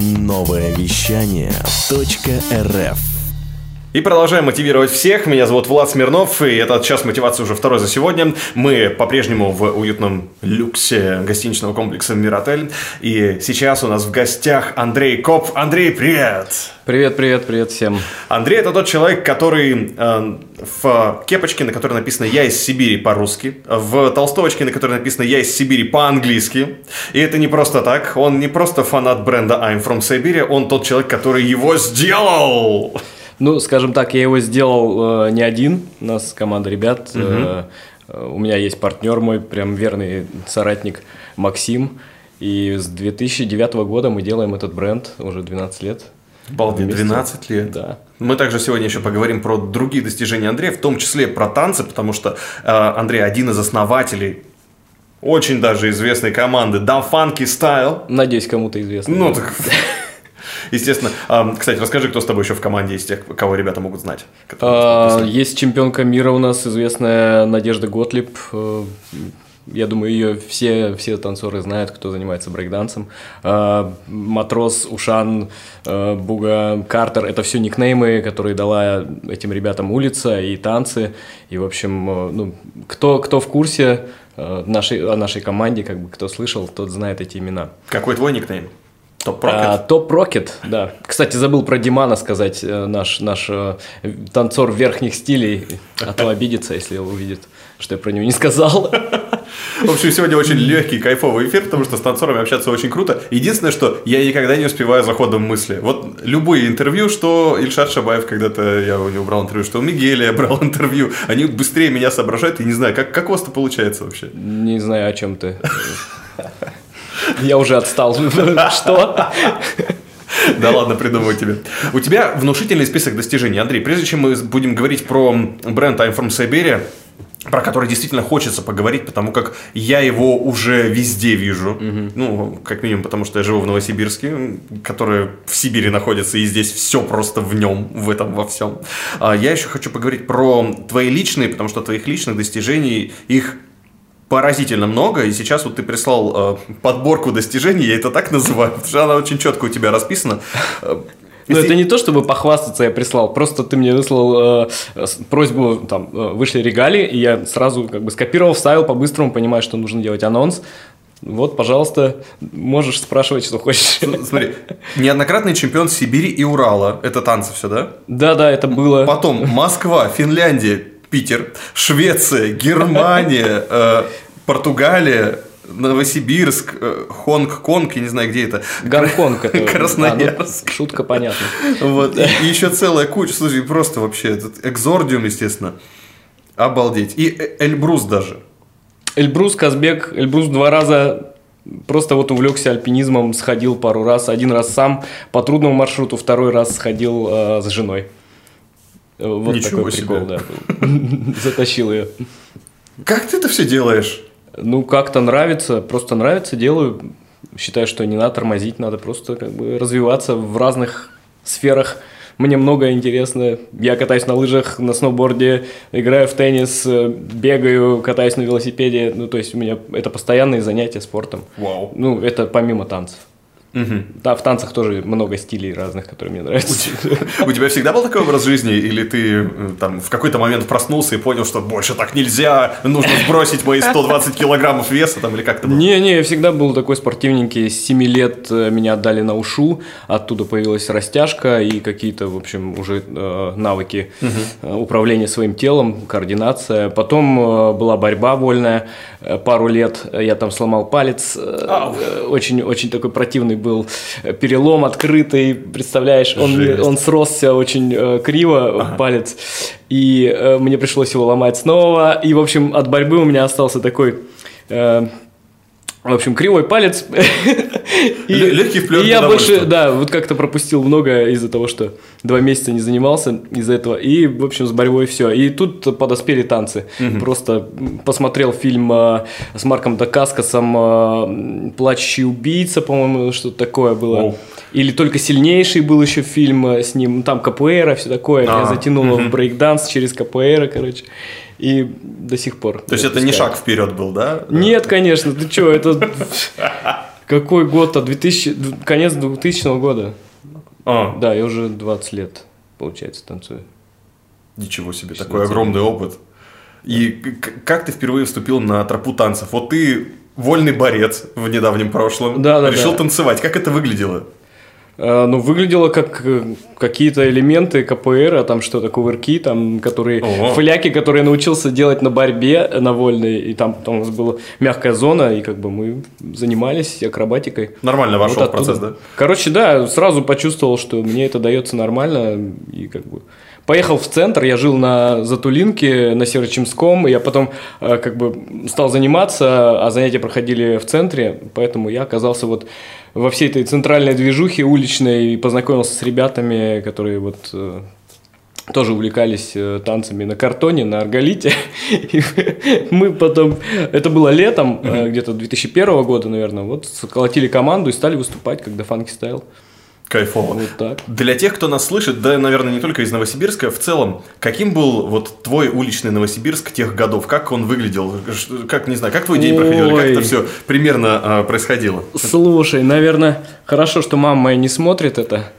Новое вещание .рф и продолжаем мотивировать всех. Меня зовут Влад Смирнов, и этот час мотивации уже второй за сегодня. Мы по-прежнему в уютном люксе гостиничного комплекса «Миротель». И сейчас у нас в гостях Андрей Коп. Андрей, привет! Привет, привет, привет всем. Андрей – это тот человек, который э, в кепочке, на которой написано «Я из Сибири» по-русски, в толстовочке, на которой написано «Я из Сибири» по-английски. И это не просто так. Он не просто фанат бренда «I'm from Siberia», он тот человек, который его сделал! Ну, скажем так, я его сделал э, не один, у нас команда ребят. Угу. Э, у меня есть партнер мой, прям верный соратник Максим. И с 2009 года мы делаем этот бренд уже 12 лет. Балдеть, 12 лет. Да. Мы также сегодня еще поговорим про другие достижения Андрея, в том числе про танцы, потому что э, Андрей один из основателей очень даже известной команды Da Funky Style. Надеюсь, кому-то известно. Ну, так Естественно. Кстати, расскажи, кто с тобой еще в команде из тех, кого ребята могут знать. А, есть чемпионка мира у нас, известная Надежда Готлиб. Э, я думаю, ее все, все танцоры знают, кто занимается брейкдансом. А, Матрос, Ушан, э, Буга, Картер – это все никнеймы, которые дала этим ребятам улица и танцы. И, в общем, э, ну, кто, кто в курсе нашей, о нашей команде, как бы кто слышал, тот знает эти имена. Какой твой никнейм? Топ Рокет? А, да. Кстати, забыл про Димана сказать, э, наш, наш э, танцор верхних стилей, а то обидится, если увидит, что я про него не сказал. В общем, сегодня очень легкий, кайфовый эфир, потому что с танцорами общаться очень круто. Единственное, что я никогда не успеваю за ходом мысли. Вот любые интервью, что Ильшат Шабаев когда-то, я у него брал интервью, что у Мигеля я брал интервью, они быстрее меня соображают, и не знаю, как, как у вас это получается вообще? Не знаю, о чем ты. Я уже отстал. Что? Да ладно, придумывай тебе. У тебя внушительный список достижений. Андрей, прежде чем мы будем говорить про бренд I'm from Siberia, про который действительно хочется поговорить, потому как я его уже везде вижу. Угу. Ну, как минимум, потому что я живу в Новосибирске, который в Сибири находится, и здесь все просто в нем, в этом во всем. А я еще хочу поговорить про твои личные, потому что твоих личных достижений, их поразительно много, и сейчас вот ты прислал э, подборку достижений, я это так называю, потому что она очень четко у тебя расписана. Э, Но ну, это не то, чтобы похвастаться я прислал, просто ты мне выслал э, просьбу, там, э, вышли регалии, и я сразу как бы скопировал, вставил по-быстрому, понимаю, что нужно делать анонс, вот, пожалуйста, можешь спрашивать, что хочешь. Смотри, неоднократный чемпион Сибири и Урала. Это танцы все, да? Да, да, это было. Потом Москва, Финляндия, Питер, Швеция, Германия, э, Португалия, Новосибирск, э, Хонг-Конг, я не знаю, где это. Гонконг это. Красноярск. А, ну, шутка понятна. Вот. И еще целая куча. Слушай, просто вообще этот экзордиум, естественно. Обалдеть. И э, Эльбрус даже. Эльбрус, Казбек, Эльбрус два раза просто вот увлекся альпинизмом, сходил пару раз. Один раз сам по трудному маршруту, второй раз сходил э, с женой. Вот Ничего такой себе. прикол, да. Затащил ее. Как ты это все делаешь? Ну, как-то нравится, просто нравится, делаю. Считаю, что не надо тормозить, надо просто как бы развиваться в разных сферах. Мне много интересно. Я катаюсь на лыжах, на сноуборде, играю в теннис, бегаю, катаюсь на велосипеде. Ну, то есть у меня это постоянные занятия спортом. Вау. Ну, это помимо танцев. Угу. Да, в танцах тоже много стилей разных, которые мне нравятся. У тебя всегда был такой образ жизни, или ты э, там в какой-то момент проснулся и понял, что больше так нельзя, нужно сбросить мои 120 килограммов веса, там, или как-то? Не-не, я всегда был такой спортивненький. С 7 лет э, меня отдали на ушу, оттуда появилась растяжка и какие-то, в общем, уже э, навыки управления своим телом, координация. Потом была борьба вольная, пару лет я там сломал палец, очень-очень такой противный был перелом открытый, представляешь, он, он сросся очень э, криво, ага. палец, и э, мне пришлось его ломать снова, и, в общем, от борьбы у меня остался такой... Э, в общем, кривой палец. и, Легкий И я больше, да, вот как-то пропустил много из-за того, что два месяца не занимался из-за этого. И, в общем, с борьбой все. И тут подоспели танцы. Угу. Просто посмотрел фильм э, с Марком Дакаскасом э, «Плачущий убийца», по-моему, что-то такое было. Оу. Или «Только сильнейший» был еще фильм э, с ним. Там КПР, все такое. А, Меня затянуло угу. в брейкданс через КПР, короче и до сих пор. То есть это не шаг вперед был, да? Нет, конечно, ты что, это... Какой год-то? 2000, конец 2000 года. А, Да, я уже 20 лет, получается, танцую. ничего себе, такой огромный опыт. И как ты впервые вступил на тропу танцев? Вот ты вольный борец в недавнем прошлом. Да, да, Решил да. танцевать. Как это выглядело? Э, Ну, выглядело как э, какие-то элементы КПР, там что-то, кувырки, там, которые, Ого. фляки, которые научился делать на борьбе, э, на вольной, и там, там у нас была мягкая зона, и как бы мы занимались акробатикой. Нормально вошел Вот в процесс, да? Короче, да, сразу почувствовал, что мне это дается нормально, и как бы поехал в центр, я жил на Затулинке, на Северочемском, и я потом э, как бы стал заниматься, а занятия проходили в центре, поэтому я оказался вот во всей этой центральной движухе уличной и познакомился с ребятами, которые вот э, тоже увлекались э, танцами на картоне, на арголите. И мы потом, это было летом, э, где-то 2001 года, наверное, вот сколотили команду и стали выступать, когда фанки стайл. Кайфово. Вот так. Для тех, кто нас слышит, да, наверное, не только из Новосибирска, в целом, каким был вот твой уличный Новосибирск тех годов? Как он выглядел? Как, не знаю, как твой день проходил? Или Как Ой. это все примерно а, происходило? Слушай, наверное, хорошо, что мама моя не смотрит это.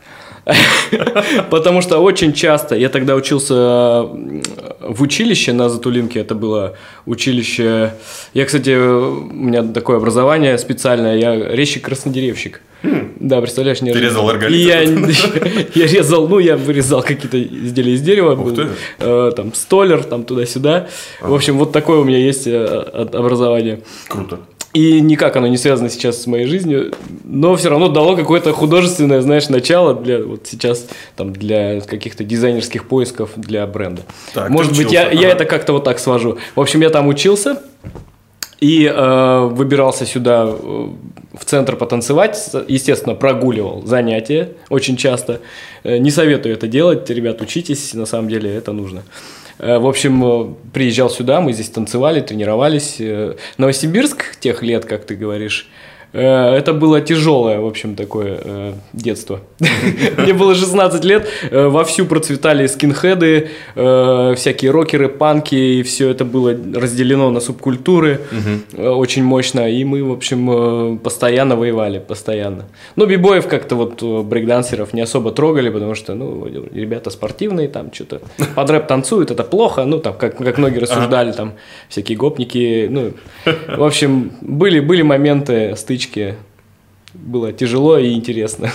Потому что очень часто, я тогда учился м, в училище на Затулинке, это было училище, я, кстати, у меня такое образование специальное, я резчик-краснодеревщик. Да, представляешь, не Ты резал арголит? Я, я резал, ну, я вырезал какие-то изделия из дерева, ты. э, там, столер, там, туда-сюда. В общем, вот такое у меня есть э, образование. Круто. И никак оно не связано сейчас с моей жизнью, но все равно дало какое-то художественное, знаешь, начало для вот сейчас там для каких-то дизайнерских поисков для бренда. Так, Может быть, я, учился, я ага. это как-то вот так свожу. В общем, я там учился и э, выбирался сюда э, в центр потанцевать. Естественно, прогуливал занятия очень часто. Э, Не советую это делать, ребят, учитесь, на самом деле это нужно. Э, В общем, приезжал сюда, мы здесь танцевали, тренировались. Новосибирск тех лет, как ты говоришь, это было тяжелое, в общем, такое э, детство. Мне было 16 лет, э, вовсю процветали скинхеды, э, всякие рокеры, панки, и все это было разделено на субкультуры э, очень мощно, и мы, в общем, э, постоянно воевали, постоянно. Но бибоев как-то вот э, брейкдансеров не особо трогали, потому что, ну, ребята спортивные, там что-то под рэп танцуют, это плохо, ну, там, как, как многие рассуждали, там, всякие гопники, ну, в общем, были, были моменты, стычки, было тяжело и интересно.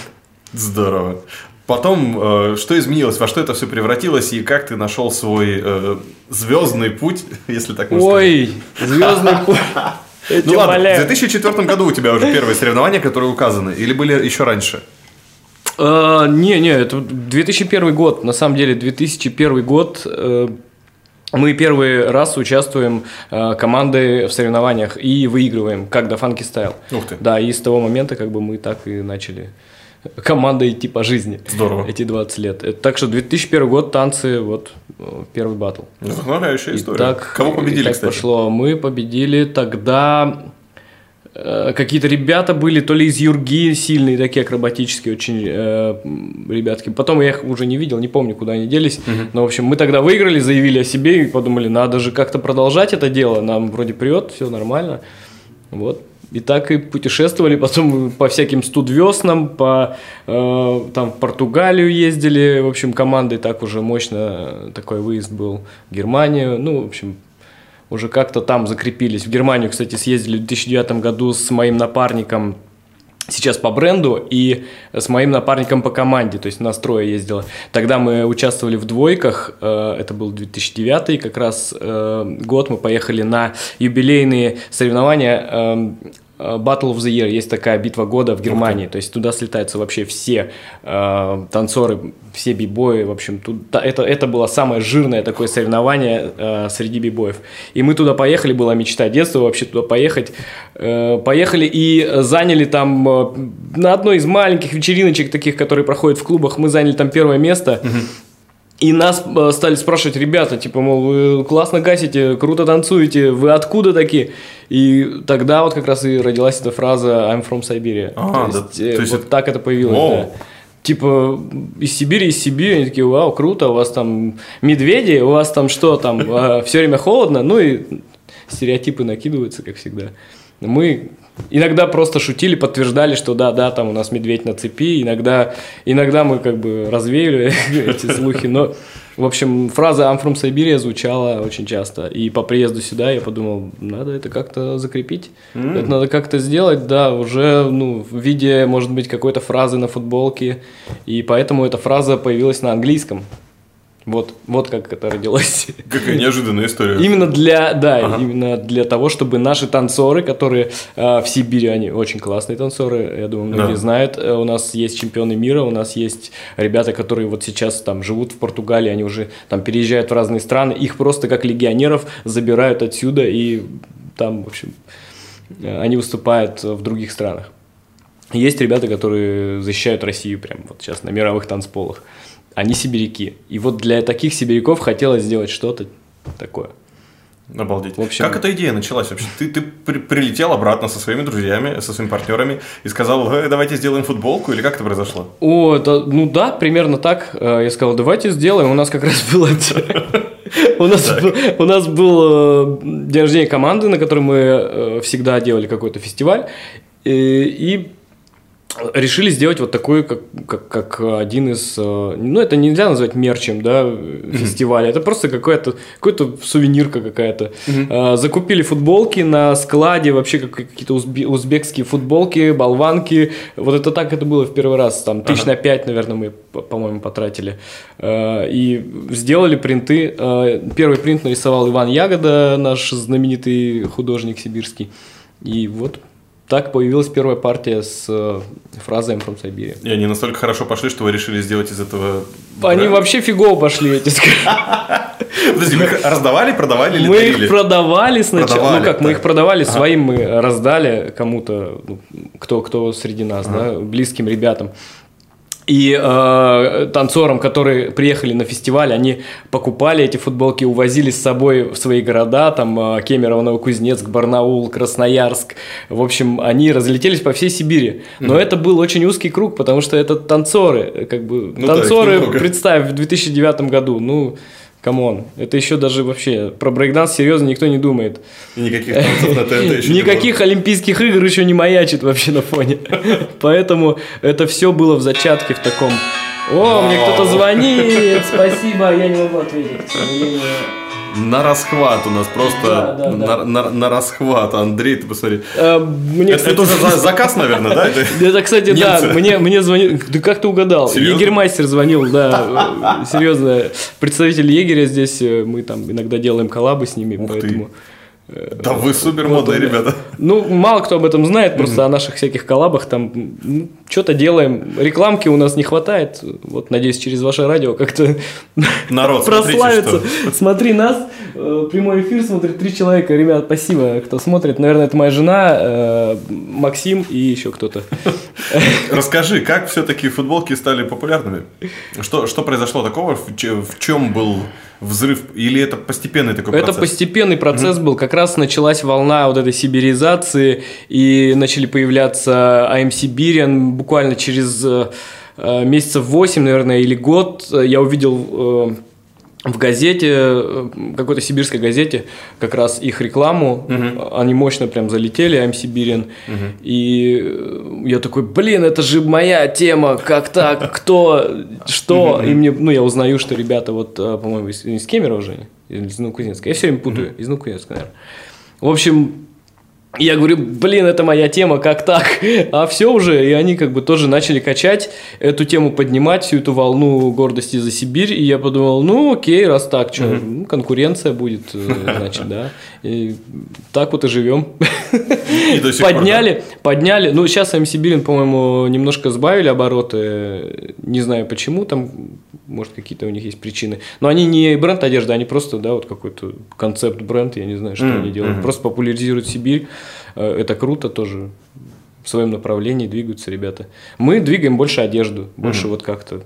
Здорово. Потом, э, что изменилось, во что это все превратилось, и как ты нашел свой э, звездный путь, если так можно сказать? Ой, звездный путь. Ну ладно, в умоляю. 2004 году у тебя уже первые соревнования, которые указаны, или были еще раньше? А, Не, не, это 2001 год. На самом деле, 2001 год. Мы первый раз участвуем э, командой в соревнованиях и выигрываем, как до Funky Style. Ух ты. Да, и с того момента как бы мы так и начали командой идти по жизни. Здорово. Эти 20 лет. Э, Так что 2001 год, танцы, вот э, первый батл. Вдохновляющая И история. так- Кого и победили, так кстати? пошло. Мы победили тогда какие-то ребята были, то ли из Юрги сильные, такие акробатические очень э, ребятки. Потом я их уже не видел, не помню, куда они делись. Но, в общем, мы тогда выиграли, заявили о себе и подумали, надо же как-то продолжать это дело. Нам вроде прет, все нормально. Вот. И так и путешествовали, потом по всяким студвеснам, по э, там в Португалию ездили, в общем, командой так уже мощно э, такой выезд был в Германию, ну, в общем, уже как-то там закрепились. В Германию, кстати, съездили в 2009 году с моим напарником, сейчас по бренду, и с моим напарником по команде, то есть нас трое ездило. Тогда мы участвовали в двойках, э, это был 2009 как раз э, год, мы поехали на юбилейные соревнования э, Battle of the Year, есть такая битва года в Германии, то есть туда слетаются вообще все э, танцоры, все бибои, в общем, тут, та- это, это было самое жирное такое соревнование э, среди бибоев. И мы туда поехали, была мечта детства вообще туда поехать. Э, поехали и заняли там э, на одной из маленьких вечериночек таких, которые проходят в клубах, мы заняли там первое место. И нас э, стали спрашивать, ребята, типа, мол, вы классно гасите, круто танцуете, вы откуда такие? И тогда вот как раз и родилась эта фраза «I'm from Siberia». А, то есть, э, то есть вот это- так это появилось, Воу. да. Типа, из Сибири, из Сибири, они такие, вау, круто, у вас там медведи, у вас там что там, все время холодно, ну и стереотипы накидываются, как всегда. Мы Иногда просто шутили, подтверждали, что да, да, там у нас медведь на цепи. Иногда, иногда мы как бы развеяли эти слухи, но в общем, фраза «I'm from Siberia» звучала очень часто. И по приезду сюда я подумал, надо это как-то закрепить. Mm. Это надо как-то сделать, да, уже ну, в виде, может быть, какой-то фразы на футболке. И поэтому эта фраза появилась на английском. Вот, вот как это родилось. Какая неожиданная история. Именно для, да, ага. именно для того, чтобы наши танцоры, которые э, в Сибири, они очень классные танцоры, я думаю, многие да. знают. Э, у нас есть чемпионы мира, у нас есть ребята, которые вот сейчас там живут в Португалии, они уже там переезжают в разные страны, их просто как легионеров забирают отсюда и там, в общем, э, они выступают в других странах. Есть ребята, которые защищают Россию прямо вот сейчас на мировых танцполах они сибиряки. И вот для таких сибиряков хотелось сделать что-то такое. Обалдеть. В общем, как эта идея началась вообще? Ты, ты при, прилетел обратно со своими друзьями, со своими партнерами и сказал, э, давайте сделаем футболку, или как это произошло? О, это, ну да, примерно так. Э, я сказал, давайте сделаем. У нас как раз было... У нас, был, у нас был э, день рождения команды, на котором мы э, всегда делали какой-то фестиваль. И решили сделать вот такой, как, как, как один из, э, ну это нельзя назвать мерчем, да, фестиваля, это просто какая-то какой-то сувенирка какая-то. Mm-hmm. Закупили футболки на складе, вообще как, какие-то узбекские футболки, болванки, вот это так это было в первый раз, там тысяч ага. на пять, наверное, мы, по-моему, потратили. Э, и сделали принты, первый принт нарисовал Иван Ягода, наш знаменитый художник сибирский, и вот так появилась первая партия с э, фразой «I'm from Siberia». И они настолько хорошо пошли, что вы решили сделать из этого... Они бренд? вообще фигово пошли, эти Подожди, мы их раздавали, продавали или Мы их продавали сначала. ну как, мы их продавали, своим мы раздали кому-то, ну, кто, кто среди нас, да, близким ребятам. И э, танцорам, которые приехали на фестиваль, они покупали эти футболки, увозили с собой в свои города, там э, Кемерово, Новокузнецк, Барнаул, Красноярск. В общем, они разлетелись по всей Сибири. Но mm. это был очень узкий круг, потому что это танцоры, как бы ну, танцоры, да, представь, в 2009 году, ну come on, это еще даже вообще про брейкданс серьезно никто не думает. И никаких танцев на ТНТ еще Никаких олимпийских игр еще не маячит вообще на фоне. Поэтому это все было в зачатке в таком... О, мне кто-то звонит, спасибо, я не могу ответить. На расхват у нас просто да, да, на, да. На, на расхват. Андрей, ты посмотри. А, мне, это, кстати... это уже заказ, наверное, да? Это, кстати, да. Мне, мне звонил. Да как ты угадал? Егермастер звонил, да. Серьезно. Представитель егеря здесь. Э, мы там иногда делаем коллабы с ними, поэтому. Да вы супер модные вот, ребята. Ну, мало кто об этом знает, просто mm-hmm. о наших всяких коллабах там ну, что-то делаем. Рекламки у нас не хватает. Вот, надеюсь, через ваше радио как-то Народ, прославится. Смотри нас. Э, прямой эфир смотрит три человека. Ребят, спасибо, кто смотрит. Наверное, это моя жена, э, Максим и еще кто-то. Расскажи, как все-таки футболки стали популярными? Что, что произошло такого? В чем был взрыв? Или это постепенный такой процесс? Это постепенный процесс был. Как раз началась волна вот этой сибиризации, и начали появляться АМ Сибириан буквально через э, э, месяцев 8, наверное, или год. Я увидел в газете, э, какой-то сибирской газете, как раз их рекламу, угу. они мощно прям залетели, I'm Siberian, угу. и я такой, блин, это же моя тема, как так, кто, что, и мне, ну, я узнаю, что ребята вот, э, по-моему, из, из Кемерово же, из Новокузнецка, я все время путаю, из Новокузнецка, наверное. В общем, я говорю, блин, это моя тема, как так? А все уже, и они как бы тоже начали качать эту тему, поднимать всю эту волну гордости за Сибирь. И я подумал, ну окей, раз так, что, угу. конкуренция будет, э, значит, да. И так вот и живем. И подняли, пор, да? подняли. Ну, сейчас МС Сибирин, по-моему, немножко сбавили обороты. Не знаю почему, там, может, какие-то у них есть причины. Но они не бренд одежды, они просто, да, вот какой-то концепт бренд, я не знаю, что mm-hmm. они делают. Просто популяризируют Сибирь. Э, это круто тоже. В своем направлении двигаются ребята. Мы двигаем больше одежду, больше mm-hmm. вот как-то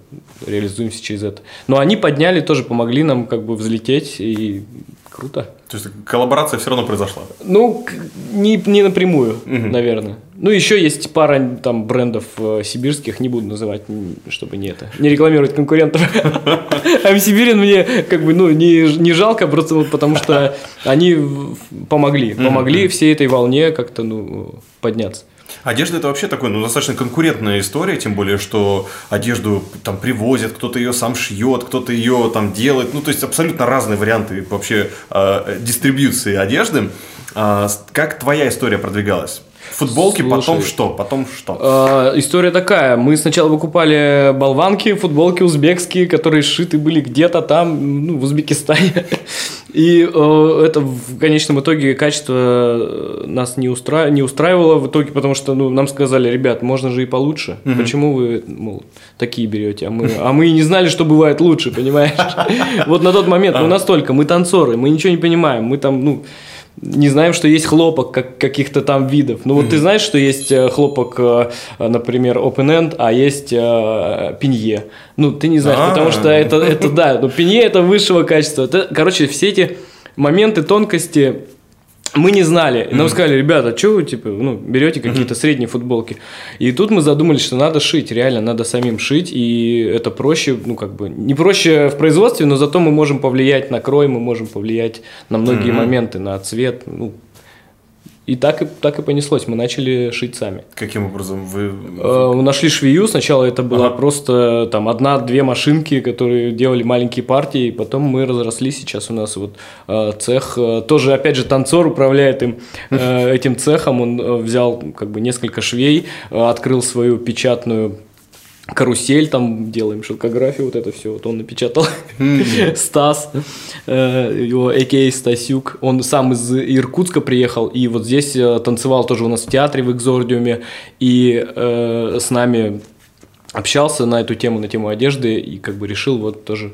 реализуемся через это. Но они подняли, тоже помогли нам как бы взлететь, и круто. То есть коллаборация все равно произошла? Ну, не, не напрямую, угу. наверное. Ну, еще есть пара там брендов э, сибирских, не буду называть, чтобы не это, не рекламировать конкурентов. А Сибирин мне как бы, ну, не, не жалко, просто вот потому что они помогли, помогли всей этой волне как-то, ну, подняться. Одежда это вообще такой, ну, достаточно конкурентная история, тем более, что одежду там привозят, кто-то ее сам шьет, кто-то ее там делает, ну, то есть абсолютно разные варианты вообще э, дистрибьюции одежды. С- как твоя история продвигалась? Футболки, потом Слушай, что? Потом что? А, История такая. Мы сначала покупали болванки, футболки узбекские, которые сшиты были где-то там, ну, в Узбекистане. И э, это в конечном итоге качество э, нас не, устра... не устраивало в итоге, потому что ну, нам сказали, ребят, можно же и получше. Почему вы мол, такие берете? А мы, а мы и не знали, что бывает лучше, понимаешь? Вот на тот момент, ну настолько, мы танцоры, мы ничего не понимаем, мы там, ну, не знаем, что есть хлопок как, каких-то там видов. Ну вот ты знаешь, что есть э, хлопок, э, например, open end, а есть э, пенье. Ну ты не знаешь, А. потому что это, это да, ну пенье это высшего качества. Это, короче, все эти моменты, тонкости мы не знали. Нам сказали, ребята, что вы типа, ну, берете какие-то средние футболки. И тут мы задумались, что надо шить, реально, надо самим шить, и это проще, ну, как бы, не проще в производстве, но зато мы можем повлиять на крой, мы можем повлиять на многие моменты, на цвет, ну, и так и, так и понеслось, мы начали шить сами. Каким образом вы... Э, Нашли швею, сначала это была Ага. просто там одна-две машинки, которые делали маленькие партии, и потом мы разросли, сейчас у нас вот э, цех, э, тоже опять же танцор управляет им, э, этим цехом, он взял как бы несколько швей, э, открыл свою печатную карусель, там делаем шелкографию, вот это все, вот он напечатал. Стас, э, его а.к.а. Стасюк, он сам из Иркутска приехал, и вот здесь э, танцевал тоже у нас в театре в Экзордиуме, и э, с нами общался на эту тему, на тему одежды, и как бы решил вот тоже...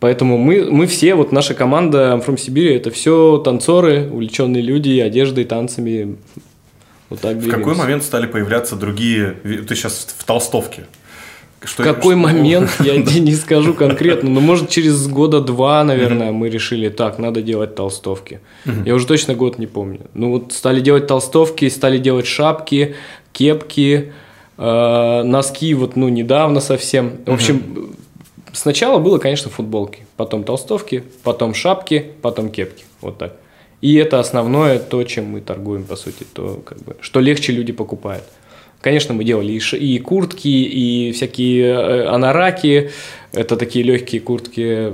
Поэтому мы, мы все, вот наша команда I'm from Сибири, это все танцоры, увлеченные люди одеждой, танцами. Вот так В какой момент стали появляться другие... Ты сейчас в толстовке. Что- какой что- момент, я не скажу конкретно, но может через года два, наверное, мы решили, так, надо делать толстовки. Я уже точно год не помню. Ну вот стали делать толстовки, стали делать шапки, кепки, э, носки вот, ну, недавно совсем. В общем, сначала было, конечно, футболки, потом толстовки, потом шапки, потом кепки, вот так. И это основное то, чем мы торгуем, по сути, то, как бы, что легче люди покупают. Конечно, мы делали и, куртки, и всякие э, анараки, это такие легкие куртки.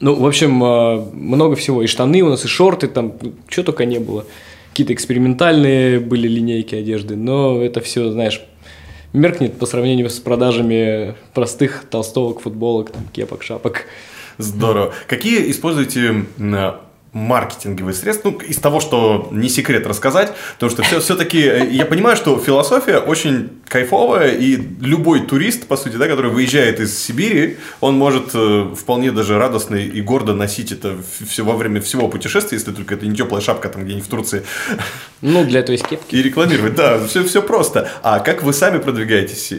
Ну, в общем, э, много всего. И штаны у нас, и шорты, там, что только не было. Какие-то экспериментальные были линейки одежды, но это все, знаешь, меркнет по сравнению с продажами простых толстовок, футболок, там, кепок, шапок. Здорово. Какие используете м, маркетинговые средства? Ну, из того, что не секрет рассказать, потому что все, все-таки я понимаю, что философия очень кайфовая, и любой турист, по сути, да, который выезжает из Сибири, он может э, вполне даже радостно и гордо носить это все во время всего путешествия, если только это не теплая шапка там где-нибудь в Турции, Ну, для есть кепки. и рекламировать. Да, все, все просто. А как вы сами продвигаетесь?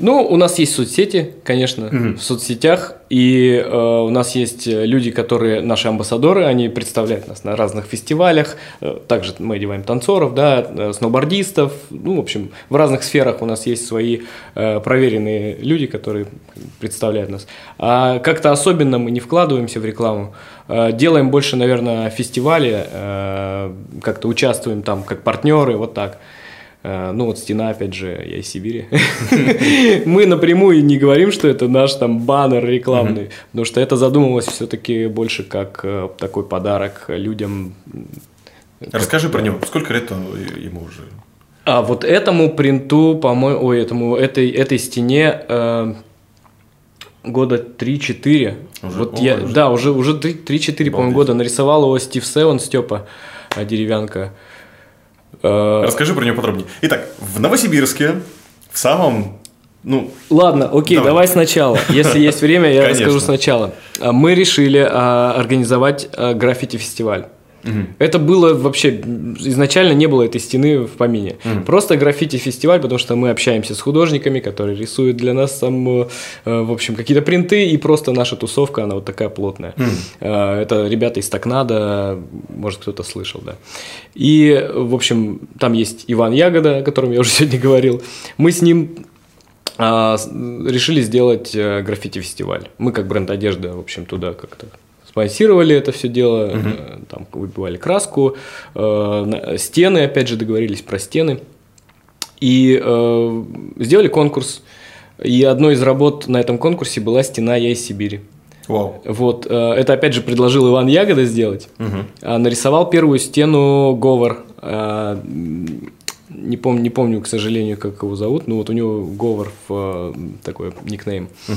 Ну, у нас есть соцсети, конечно, в соцсетях, и э, у нас есть э, люди, которые наши амбассадоры, они представляют нас на разных фестивалях. Э, Также мы одеваем танцоров, да, э, сноубордистов. Ну, в общем, в разных сферах у нас есть свои э, проверенные люди, которые представляют нас. А как-то особенно мы не вкладываемся в рекламу. Э, Делаем больше, наверное, фестивали, э, как-то участвуем там как партнеры, вот так. Э, Ну вот стена, опять же, я из Сибири. Мы напрямую не говорим, что это наш там баннер рекламный, потому что это задумывалось все-таки больше как э, такой подарок людям. Расскажи про него. Сколько лет он- ему уже? А вот этому принту, по-моему, ой, этому этой этой стене э, года 3-4. Уже? Вот О, я, уже. да, уже уже 3-4, по-моему, года нарисовал его Стив Севен, Степа э, деревянка. Э, Расскажи про него подробнее. Итак, в Новосибирске, в самом, ну, Ладно, окей, Давай. давай, сначала. Если есть время, я Конечно. расскажу сначала. А, Мы решили а, организовать а, граффити-фестиваль. Это было вообще изначально не было этой стены в помине. Просто граффити-фестиваль, потому что мы общаемся с художниками, которые рисуют для нас там, э, в общем, какие-то принты, и просто наша тусовка, она вот такая плотная. Э, Это ребята из Токнада, может, кто-то слышал, да. И, в общем, там есть Иван Ягода, о котором я уже сегодня говорил. Мы с ним а, решили сделать э, граффити-фестиваль. Мы как бренд одежды, в общем, туда как-то спонсировали это все дело, э, там выбивали краску, э, стены, опять же, договорились про стены. И э, сделали конкурс. И одной из работ на этом конкурсе была стена «Я из Сибири». Вау. Вот, э, это опять же предложил Иван Ягода сделать. А нарисовал первую стену Говор. А, Не помню, не помню, к сожалению, как его зовут, но вот у него Говор в, э, такой никнейм. Э,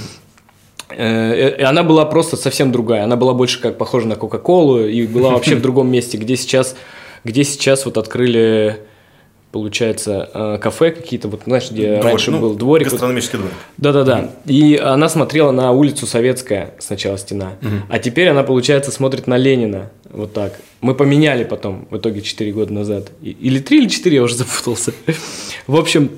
И она была просто совсем другая. Она была больше как похожа на Кока-Колу и была вообще в другом месте, где сейчас, где сейчас вот открыли, получается, э, кафе какие-то, вот знаешь, где Двор- раньше ну, был дворик. вот Гастрономический дворик. да-да-да. И она смотрела на улицу Советская сначала стена, а теперь она, получается, смотрит на Ленина. Вот так. Мы поменяли потом, в итоге 4 года назад. Или 3, или 4, я уже запутался. В общем,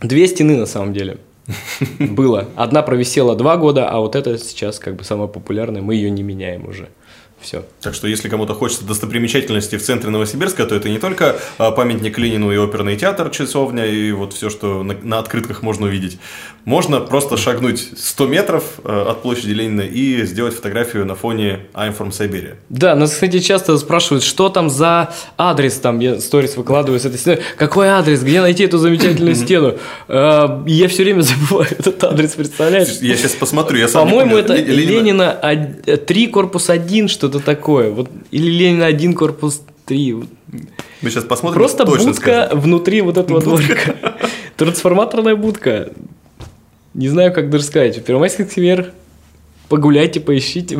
две стены на самом деле было. Одна провисела 2 года, а вот эта сейчас как бы самая популярная, мы ее не меняем уже. Все. Так что, если кому-то хочется достопримечательности в центре Новосибирска, то это не только а, памятник Ленину и оперный театр, часовня и вот все, что на, на открытках можно увидеть. Можно просто шагнуть 100 метров а, от площади Ленина и сделать фотографию на фоне I'm from Siberia. Да, нас, кстати, часто спрашивают, что там за адрес, там, я сторис выкладываю с этой стены, какой адрес, где найти эту замечательную стену. Э, Я все время забываю этот адрес, представляешь? Я сейчас посмотрю, я сам По-моему, это Ле- Ленина 3, корпус 1, что-то такое. Вот, или Ленина 1, корпус 3. Мы сейчас посмотрим. Просто точно будка скажем. внутри вот этого дворика. Трансформаторная будка. Не знаю, как даже сказать. Первомайский сквер погуляйте, поищите.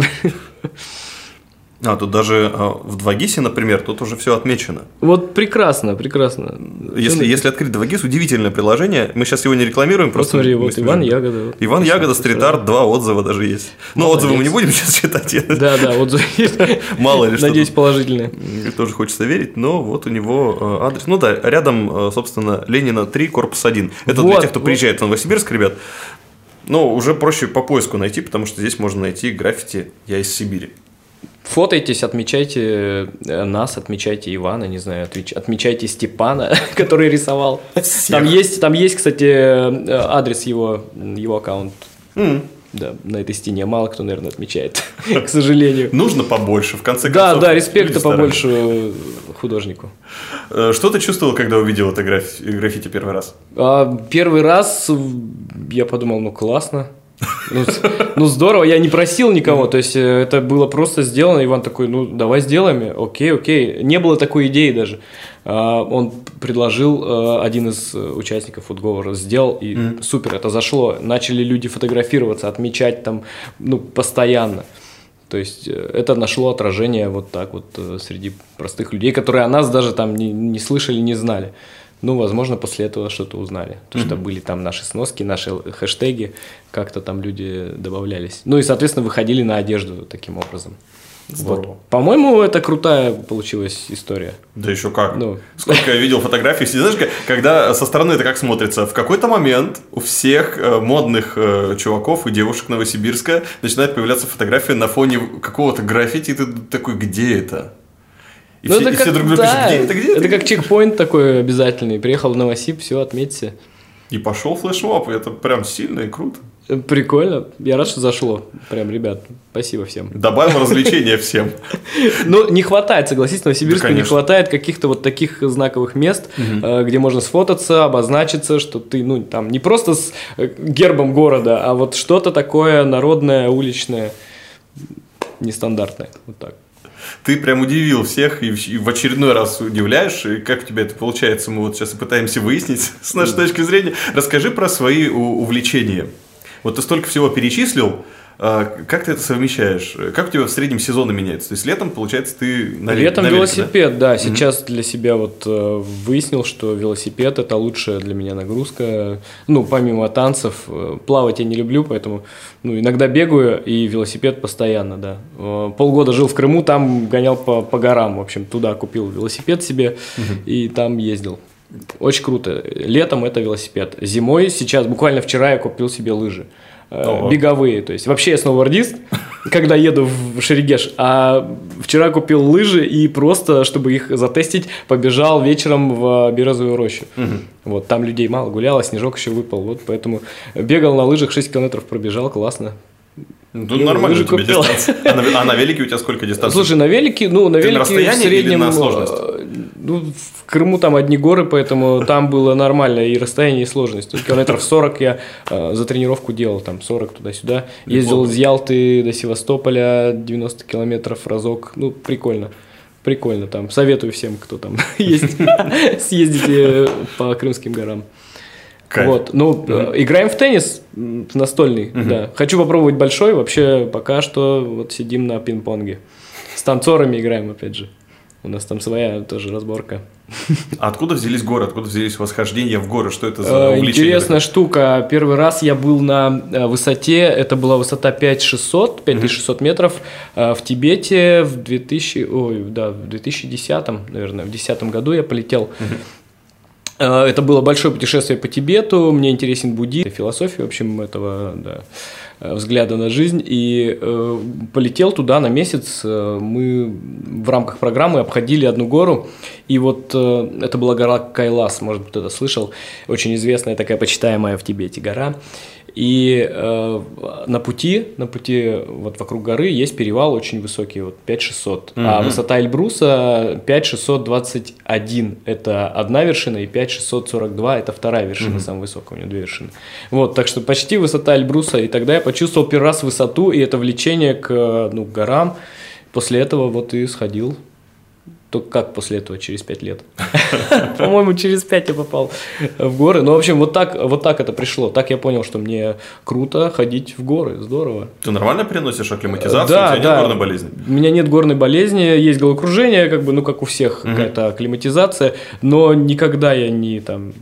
А, тут даже а, в 2GIS, например, тут уже все отмечено. Вот прекрасно, прекрасно. Если, если открыть 2GIS, удивительное приложение. Мы сейчас его не рекламируем, просто. Посмотри, вот Иван Ягода. вот. Иван Ягода, стрит-арт, два отзыва даже есть. Но Молодец. отзывы мы не будем сейчас читать. Да, да, вот Мало ли что Надеюсь, тут. положительное. Тоже хочется верить, но вот у него э, адрес. Ну да, рядом, э, собственно, Ленина 3, корпус 1. Это для тех, кто приезжает в Новосибирск, ребят. Но уже проще по поиску найти, потому что здесь можно найти граффити «Я из Сибири». Фотайтесь, отмечайте э, нас, отмечайте Ивана, не знаю, отмечайте Степана, который рисовал. Там есть, там есть, кстати, э, адрес его, его аккаунт. Да, на этой стене мало кто, наверное, отмечает, к сожалению. Нужно побольше, в конце Да, концов. да, люди респекта побольше э, художнику. Что ты чувствовал, когда увидел это граффити, первый раз? А, Первый раз я подумал, ну классно. Ну, ну, здорово, я не просил никого, то есть э, это было просто сделано. Иван такой, ну давай сделаем, окей, окей. Не было такой идеи даже. А, Он предложил, э, один из э, участников футговора сделал, и супер, это зашло. Начали люди фотографироваться, отмечать там, ну, постоянно. То есть это нашло отражение вот так вот среди простых людей, которые о нас даже там не, не слышали, не знали. Ну, возможно, после этого что-то узнали. Потому что были там наши сноски, наши хэштеги, как-то там люди добавлялись. Ну и, соответственно, выходили на одежду таким образом. Здорово. Вот. По-моему, это крутая получилась история. Да еще как. Ну. Сколько я видел фотографий. Знаешь, когда со стороны это как смотрится? В какой-то момент у всех э, модных э, чуваков и девушек Новосибирска начинает появляться фотография на фоне какого-то граффити, и ты такой, где это? И, Ну, все, это и как, все друг другу да, пишут, где это, где это? это как чекпоинт такой обязательный. Приехал в Новосиб, все, отметьте. И пошел флешмоб, это прям сильно и круто. Прикольно. Я рад, что зашло. Прям, ребят, спасибо всем. Добавил развлечения всем. Ну, не хватает, согласись, Новосибирску Да, не хватает каких-то вот таких знаковых мест, э, где можно сфотаться, обозначиться, что ты, ну, там, не просто с э, гербом города, а вот что-то такое народное, уличное, нестандартное. Вот так. Ты прям удивил всех и в- очередной раз удивляешь. И как у тебя это получается, мы вот сейчас и пытаемся выяснить с нашей точки зрения. Расскажи про свои увлечения. Вот ты столько всего перечислил. А, как ты это совмещаешь? Как у тебя в среднем сезоны меняются? То есть летом, получается, ты на Летом на велике, велосипед, да. Сейчас для себя вот э, выяснил, что велосипед это лучшая для меня нагрузка. Ну, помимо танцев, э, плавать я не люблю, поэтому ну, иногда бегаю и велосипед постоянно, да. Э, Полгода жил в Крыму, там гонял по, по горам, в общем, туда купил велосипед себе и там ездил. Очень круто. Летом это велосипед. Зимой сейчас, буквально вчера я купил себе лыжи. Э, Ого. Беговые. То есть вообще я сноубордист, когда еду в Шерегеш. А вчера купил лыжи и просто, чтобы их затестить, побежал вечером в Березовую рощу. Вот, там людей мало гуляло, снежок еще выпал. Вот поэтому бегал на лыжах 6 километров пробежал, классно. Ну, Ну, нормально тебя купил. дистанция. А на, а на велике у тебя сколько дистанции? Слушай, на велике, ну, на Ты на расстоянии в среднем... или на сложность? э, Ну, в Крыму там одни горы, поэтому там было нормально и расстояние, и сложность. Тут километров 40 я э, за тренировку делал, там 40 туда-сюда. Ездил из Ялты до Севастополя 90 километров разок. Ну, прикольно. Прикольно там. Советую всем, кто там есть, съездите по Крымским горам. Кайф. Вот, ну, э, играем в теннис настольный, да. Хочу попробовать большой, вообще пока что вот сидим на пинг-понге. С танцорами играем, опять же. У нас там своя тоже разборка. А откуда взялись горы? Откуда взялись восхождения в горы? Что это за Э, увлечение? Интересная штука. Первый раз я был на э, высоте, это была высота 5600, 5600 метров в Тибете в 2000, ой, да, в 2010, наверное, в 2010 году я полетел. Э, Это было большое путешествие по Тибету. Мне интересен буддизм, философия, в общем, этого да, э, взгляда на жизнь. И э, полетел туда на месяц. Э, Мы в рамках программы обходили одну гору. И вот э, это была гора Кайлас, может быть, кто-то слышал. Очень известная такая почитаемая в Тибете гора. И э, на пути, на пути вот вокруг горы есть перевал очень высокий, вот 5600. А высота Эльбруса 5621 – это одна вершина, и 5642 – это вторая вершина, самая высокая, у него две вершины. Вот, так что почти высота Эльбруса. И тогда я почувствовал первый раз высоту, и это влечение к э, ну, горам. После этого вот и сходил. Только как после этого, через пять лет? По-моему, через пять я попал в горы. Ну, в общем, вот так, вот так это пришло. Так я понял, что мне круто ходить в горы. Здорово. Ты нормально переносишь акклиматизацию? Да, у тебя да. нет горной болезни? У меня нет горной болезни, есть головокружение, как бы, ну, как у всех, какая-то акклиматизация, но никогда я не там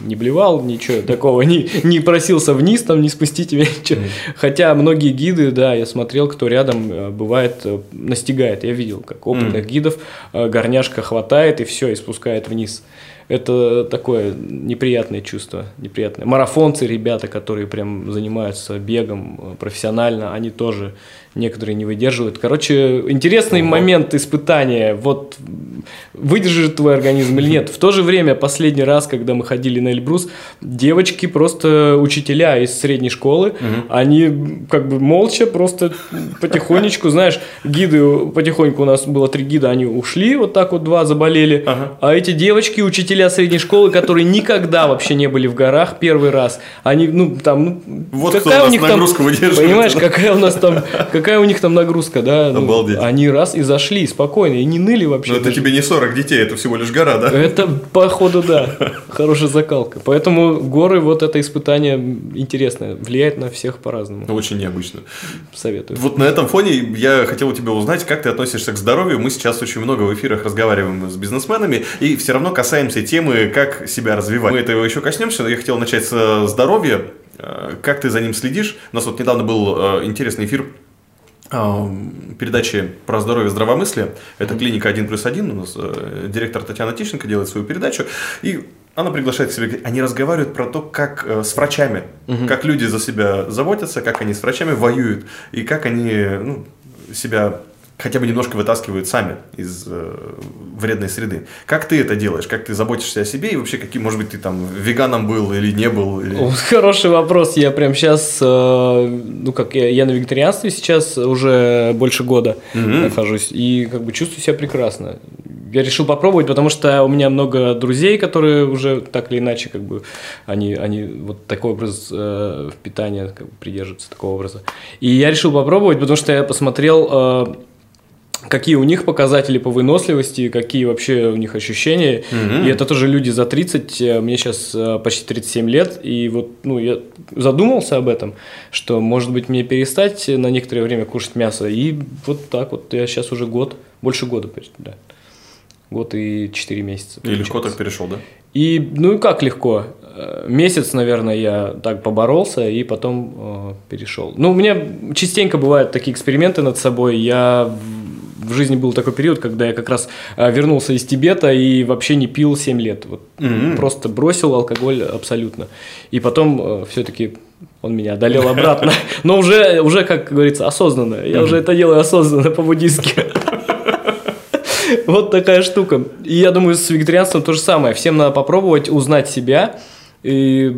не блевал, ничего такого, не, не просился вниз, там, не спустите меня, ничего. Хотя многие гиды, да, я смотрел, кто рядом э, бывает, э, настигает. Я видел, как опытных гидов э, горняшка хватает и все, и спускает вниз. Это такое неприятное чувство, неприятное. Марафонцы, ребята, которые прям занимаются бегом профессионально, они тоже некоторые не выдерживают. Короче, интересный момент испытания. Вот выдержит твой организм или нет. В то же время, последний раз, когда мы ходили на Эльбрус, девочки просто учителя из средней школы, они как бы молча, просто потихонечку, знаешь, гиды, потихоньку у нас было три гида, они ушли, вот так вот два заболели, Ага. а эти девочки, учителя средней школы, которые никогда вообще не были в горах первый раз, они, ну, там, ну, Вот кто у нас нагрузку выдерживает. понимаешь, какая у нас там, какая у них там нагрузка, да? Ну, Обалдеть. Они раз и зашли спокойно, и не ныли вообще. Но Ну, это тебе не 40 детей, это всего лишь гора, да? Это, походу, да, хорошая закалка. Поэтому горы, вот это испытание интересное, влияет на всех по-разному. Очень необычно. Советую. Вот на этом фоне я хотел у тебя узнать, как ты относишься к здоровью. Мы сейчас очень много в эфирах разговариваем с бизнесменами и все равно касаемся темы, как себя развивать. Мы этого еще коснемся, но я хотел начать с здоровья. Э, Как ты за ним следишь? У нас вот недавно был э, интересный эфир передачи про здоровье и здравомыслие. Это клиника 1 плюс 1. У нас э, директор Татьяна Тищенко делает свою передачу. И она приглашает к себе, они разговаривают про то, как э, с врачами, как люди за себя заботятся, как они с врачами воюют, и как они ну, себя хотя бы немножко вытаскивают сами из э, вредной среды. Как ты это делаешь? Как ты заботишься о себе? И вообще, какие, может быть, ты там веганом был или не был? или- Хороший вопрос. Я прям сейчас, ну как я, я на вегетарианстве сейчас уже больше года нахожусь и как бы чувствую себя прекрасно. Я решил попробовать, потому что у меня много друзей, которые уже так или иначе как бы они они вот такой образ э, питания как бы придерживаются такого образа. И я решил попробовать, потому что я посмотрел э, какие у них показатели по выносливости, какие вообще у них ощущения. Мгм. И это тоже люди за 30, э, мне сейчас почти 37 лет, и вот ну, я задумался об этом, что, может быть, мне перестать на некоторое время кушать мясо, и вот так вот я сейчас уже год, больше года, да. Год и 4 месяца. И легко получается. так перешел, да? И, ну и как легко. Э, Месяц, наверное, я так поборолся и потом э, перешел. Ну, у меня частенько бывают такие эксперименты над собой. Я в, жизни был такой период, когда я как раз э, вернулся из Тибета и вообще не пил 7 лет. Вот Мгм. Просто бросил алкоголь абсолютно. И потом все-таки он меня одолел обратно. Но уже, уже, как говорится, осознанно. Я уже это делаю осознанно по-буддистски. Вот такая штука. И я думаю, с вегетарианством то же самое. Всем надо попробовать узнать себя и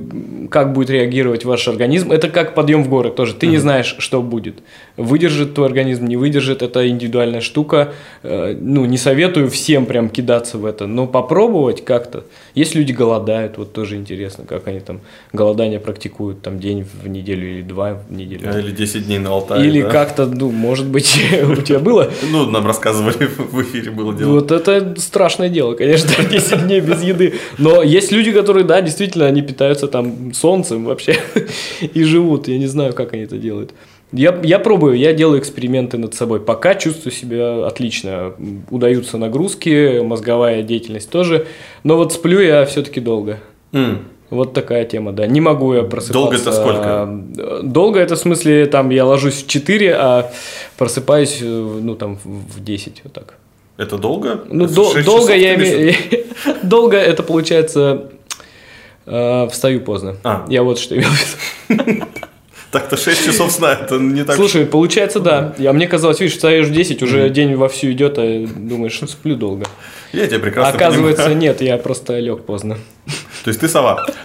как будет реагировать ваш организм. Это как подъем в горы тоже. Ты не знаешь, что будет. Выдержит твой организм, не выдержит. Это индивидуальная штука. Э, Ну, не советую всем прям кидаться в это, но попробовать как-то. Есть люди голодают, вот тоже интересно, как они там голодание практикуют, там день в неделю или два в неделю. Или 10 дней на Алтае, Или да? как-то, ну, может быть, у тебя было Ну, нам рассказывали в эфире было дело. вот это страшное дело, конечно, 10 дней без еды. Но есть люди, которые, да, действительно, они питаются там солнцем вообще и живут. Я не знаю, как они это делают. Я, я пробую, я делаю эксперименты над собой. Пока чувствую себя отлично. Удаются нагрузки, мозговая деятельность тоже. Но вот сплю я все-таки долго. М. Вот такая тема, да. Не могу я просыпаться. Долго это сколько? Долго это в смысле, там, я ложусь в 4, а просыпаюсь, э, ну, там, в в 10, вот так. Это долго? Ну, Это дол- долго я имею... Долго это получается... э, встаю поздно. А. Я вот что имел в виду. Так-то 6 часов сна, это не так... Слушай, получается, да. А мне казалось, видишь, встаешь в 10, уже день вовсю идет, а думаешь, «Ну, сплю долго. Я тебя прекрасно оказывается, понимаю. нет, я просто лег поздно. То есть ты сова.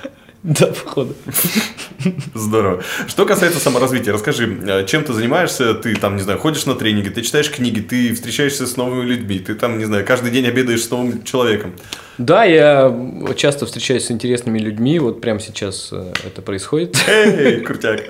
Да, походу. Здорово. Что касается саморазвития, расскажи, э, чем ты занимаешься? Ты там, не знаю, ходишь на тренинги, ты читаешь книги, ты встречаешься с новыми людьми, ты там, не знаю, каждый день обедаешь с новым человеком. Да, я часто встречаюсь с интересными людьми, вот прямо сейчас э, это происходит. Эй, крутяк.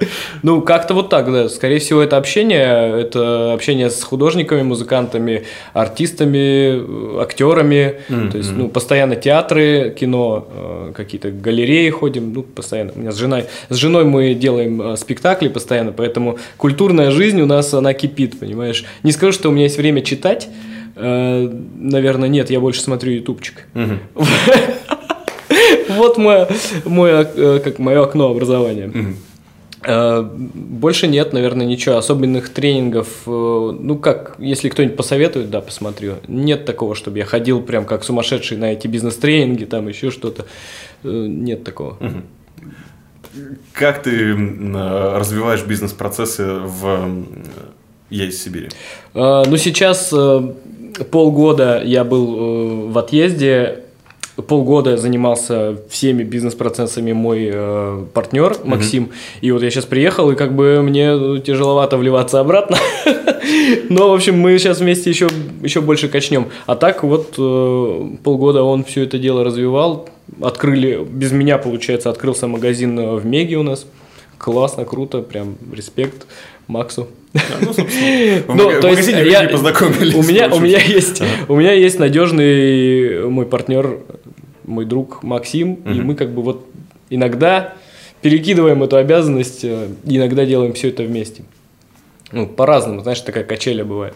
Ну, как-то вот так, да. Скорее всего, это общение, это общение с художниками, музыкантами, артистами, э, актерами. То есть, ну, постоянно театры, кино, э, какие-то галереи ходим, ну, постоянно. У меня с женой, с женой мы делаем спектакли постоянно, поэтому культурная жизнь у нас, она кипит, понимаешь. Не скажу, что у меня есть время читать, э, наверное, нет, я больше смотрю ютубчик. Вот мое, мое, э, как мое окно образования. Э, Больше нет, наверное, ничего. Особенных тренингов. Ну, как, если кто-нибудь посоветует, да, посмотрю. Нет такого, чтобы я ходил прям как сумасшедший на эти бизнес-тренинги, там еще что-то. Нет такого. Как ты развиваешь бизнес-процессы в м, «Я из Сибири»? Ну, сейчас полгода я был э, в отъезде. Полгода занимался всеми бизнес-процессами мой э, партнер Максим. И вот я сейчас приехал, и как бы мне ну, тяжеловато вливаться обратно. Но, в общем, мы сейчас вместе еще, еще больше качнем. А так вот э, полгода он все это дело развивал. Открыли, без меня, получается, открылся магазин э, в Меге у нас. Классно, круто, прям респект Максу. Ну, собственно, в Ну, магазине не познакомились. У меня, у меня есть, у меня есть надежный мой партнер, мой друг Максим, и мы как бы вот иногда перекидываем эту обязанность, э, иногда делаем все это вместе. Ну, по-разному, знаешь, такая качеля бывает.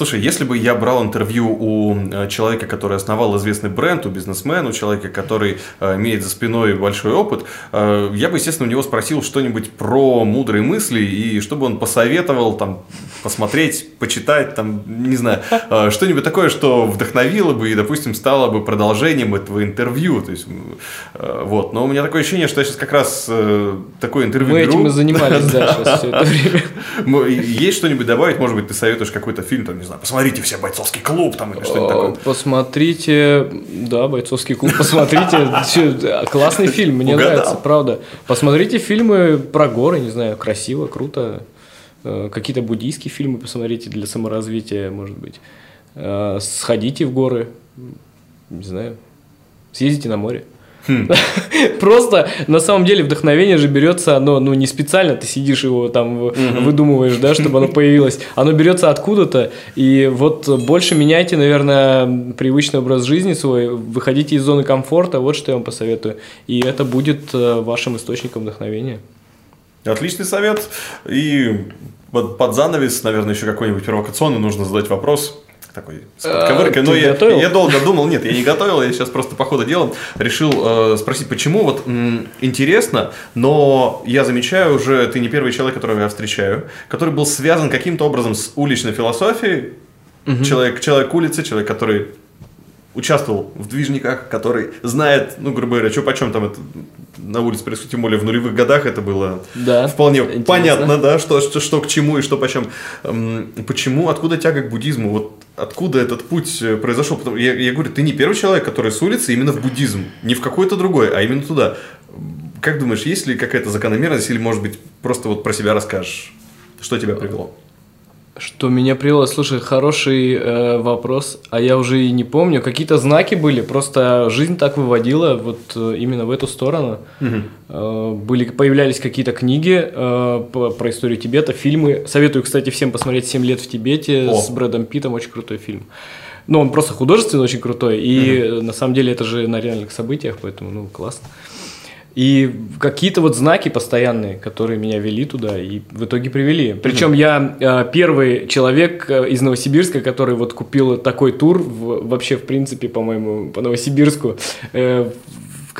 Слушай, если бы я брал интервью у э, человека, который основал известный бренд, у бизнесмена, у человека, который э, имеет за спиной большой опыт, э, я бы, естественно, у него спросил что-нибудь про мудрые мысли и чтобы он посоветовал там посмотреть, почитать, там, не знаю, что-нибудь такое, что вдохновило бы и, допустим, стало бы продолжением этого интервью. То есть, вот. Но у меня такое ощущение, что я сейчас как раз такое интервью Мы беру. этим и занимались, да, сейчас все это время. Есть что-нибудь добавить? Может быть, ты советуешь какой-то фильм, там, не знаю, посмотрите все бойцовский клуб там или что-нибудь такое. О, Посмотрите, да, бойцовский клуб, посмотрите. Да, Классный фильм, мне нравится, правда. Посмотрите фильмы про горы, не знаю, красиво, круто. Э, Какие-то буддийские фильмы посмотрите для саморазвития, может быть. Э, Сходите в горы, не знаю, съездите на море. Просто на самом деле вдохновение же берется, оно ну не специально, ты сидишь его там выдумываешь, да, чтобы оно появилось. Оно берется откуда-то. И вот больше меняйте, наверное, привычный образ жизни свой, выходите из зоны комфорта, вот что я вам посоветую. И это будет э, вашим источником вдохновения. Отличный совет. И вот под занавес, наверное, еще какой-нибудь провокационный нужно задать вопрос такой с подковыркой. А, Но я, готовил? я долго думал, нет, я не готовил, я сейчас просто по ходу дела решил э, спросить, почему вот м, интересно, но я замечаю уже, ты не первый человек, которого я встречаю, который был связан каким-то образом с уличной философией. Человек, человек улицы, человек, который участвовал в движниках, который знает, ну, грубо говоря, что почем там это на улице происходит, тем более в нулевых годах это было Да, вполне интересно. понятно, да, что, что, что к чему и что почем. Почему, откуда тяга к буддизму? Вот откуда этот путь э, произошел? Потому- я, я говорю, ты не первый человек, который с улицы именно в буддизм, не в какой-то другой, а именно туда. Как думаешь, есть ли какая-то закономерность или, может быть, просто вот про себя расскажешь? Что тебя привело? Что меня привело? Слушай, хороший э, вопрос, а я уже и не помню. Какие-то знаки были, просто жизнь так выводила вот э, именно в эту сторону. Э, были, появлялись какие-то книги э, по- про историю Тибета, фильмы. Советую, кстати, всем посмотреть «7 лет в Тибете» О. с Брэдом Питтом, очень крутой фильм. Ну, он просто художественно очень крутой, и э, на самом деле это же на реальных событиях, поэтому, ну, классно. И какие-то вот знаки постоянные, которые меня вели туда и в итоге привели. Причем я э, первый человек э, из Новосибирска, который вот купил такой тур в- вообще в принципе, по-моему, по Новосибирску. э,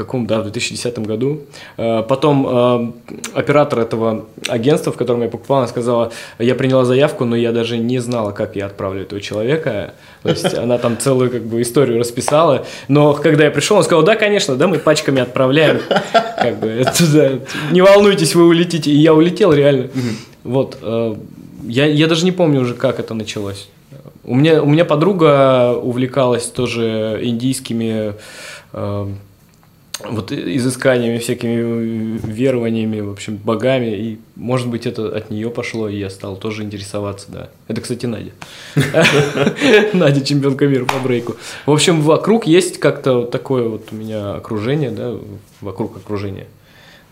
каком, да, в 2010 году. Э, Потом э, оператор этого агентства, в котором я покупал, она сказала, я приняла заявку, но я даже не знала, как я отправлю этого человека. То есть она там целую как бы историю расписала. Но когда я пришел, он сказал, да, конечно, да, мы пачками отправляем. Как бы, это, да, не волнуйтесь, вы улетите. И я улетел реально. Вот. э, Я, я даже не помню уже, как это началось. У меня, у меня подруга увлекалась тоже индийскими э, вот изысканиями, всякими верованиями, в общем, богами. И, может быть, это от нее пошло, и я стал тоже интересоваться, да. Это, кстати, Надя. Надя, чемпионка мира по брейку. В общем, вокруг есть как-то такое вот у меня окружение, да, вокруг окружения.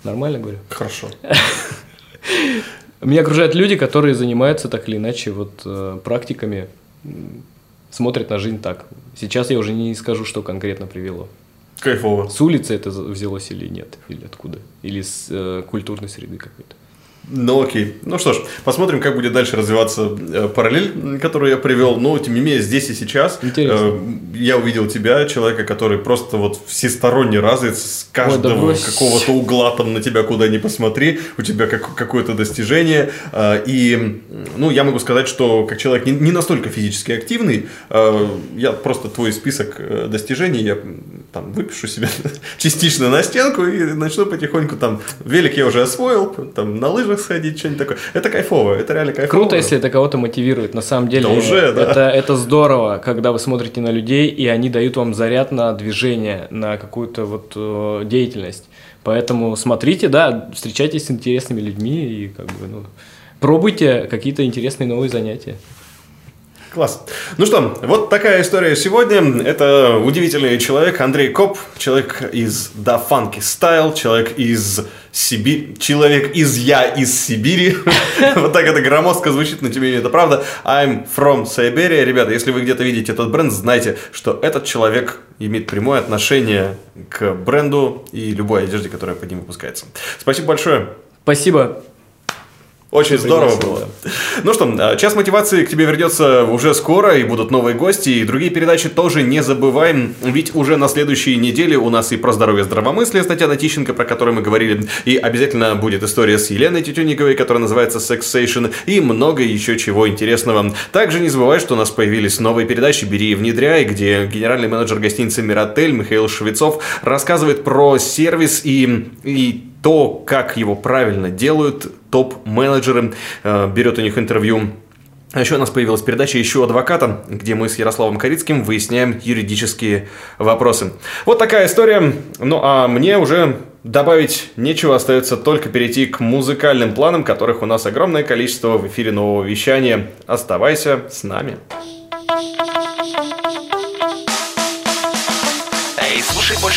Нормально говорю? Хорошо. Меня окружают люди, которые занимаются так или иначе вот э, практиками, смотрят на жизнь так. Сейчас я уже не скажу, что конкретно привело. Кайфово. С улицы это взялось или нет, или откуда, или с э, культурной среды какой-то. Ну окей. Ну что ж, посмотрим, как будет дальше развиваться э, параллель, которую я привел. Но, тем не менее, здесь и сейчас э, я увидел тебя, человека, который просто вот всесторонне развит с да каждого брось. какого-то угла там на тебя куда ни посмотри, у тебя как, какое-то достижение. Э, и, ну, я могу сказать, что как человек не, не настолько физически активный, э, я просто твой список э, достижений, я там выпишу себе частично на стенку и начну потихоньку там, велик я уже освоил, там на лыжах сходить, что-нибудь такое. Это кайфово, это реально кайфово. Круто, если это кого-то мотивирует. На самом деле, Да уже, да. это, это здорово, когда вы смотрите на людей, и они дают вам заряд на движение, на какую-то вот э, деятельность. Поэтому смотрите, да, встречайтесь с интересными людьми и как бы, ну, пробуйте какие-то интересные новые занятия. Класс. Ну что, вот такая история сегодня. Это удивительный человек Андрей Коп, человек из Da Funky Style, человек из Сибири, человек из я из Сибири. Вот так это громоздко звучит, но тем не менее это правда. I'm from Siberia. Ребята, если вы где-то видите этот бренд, знайте, что этот человек имеет прямое отношение к бренду и любой одежде, которая под ним выпускается. Спасибо большое. Спасибо. Очень здорово было. Ну что, а, час мотивации к тебе вернется уже скоро, и будут новые гости, и другие передачи тоже не забываем, ведь уже на следующей неделе у нас и про здоровье здравомыслие с Татьяной Тищенко, про которую мы говорили, и обязательно будет история с Еленой Тютюниковой, которая называется Sexation, и много еще чего интересного. Также не забывай, что у нас появились новые передачи «Бери и внедряй», где генеральный менеджер гостиницы «Миротель» Михаил Швецов рассказывает про сервис и, и то, как его правильно делают топ-менеджеры, э, берет у них интервью. А еще у нас появилась передача «Еще адвоката», где мы с Ярославом Корицким выясняем юридические вопросы. Вот такая история. Ну а мне уже добавить нечего, остается только перейти к музыкальным планам, которых у нас огромное количество в эфире нового вещания. Оставайся с нами. Эй, слушай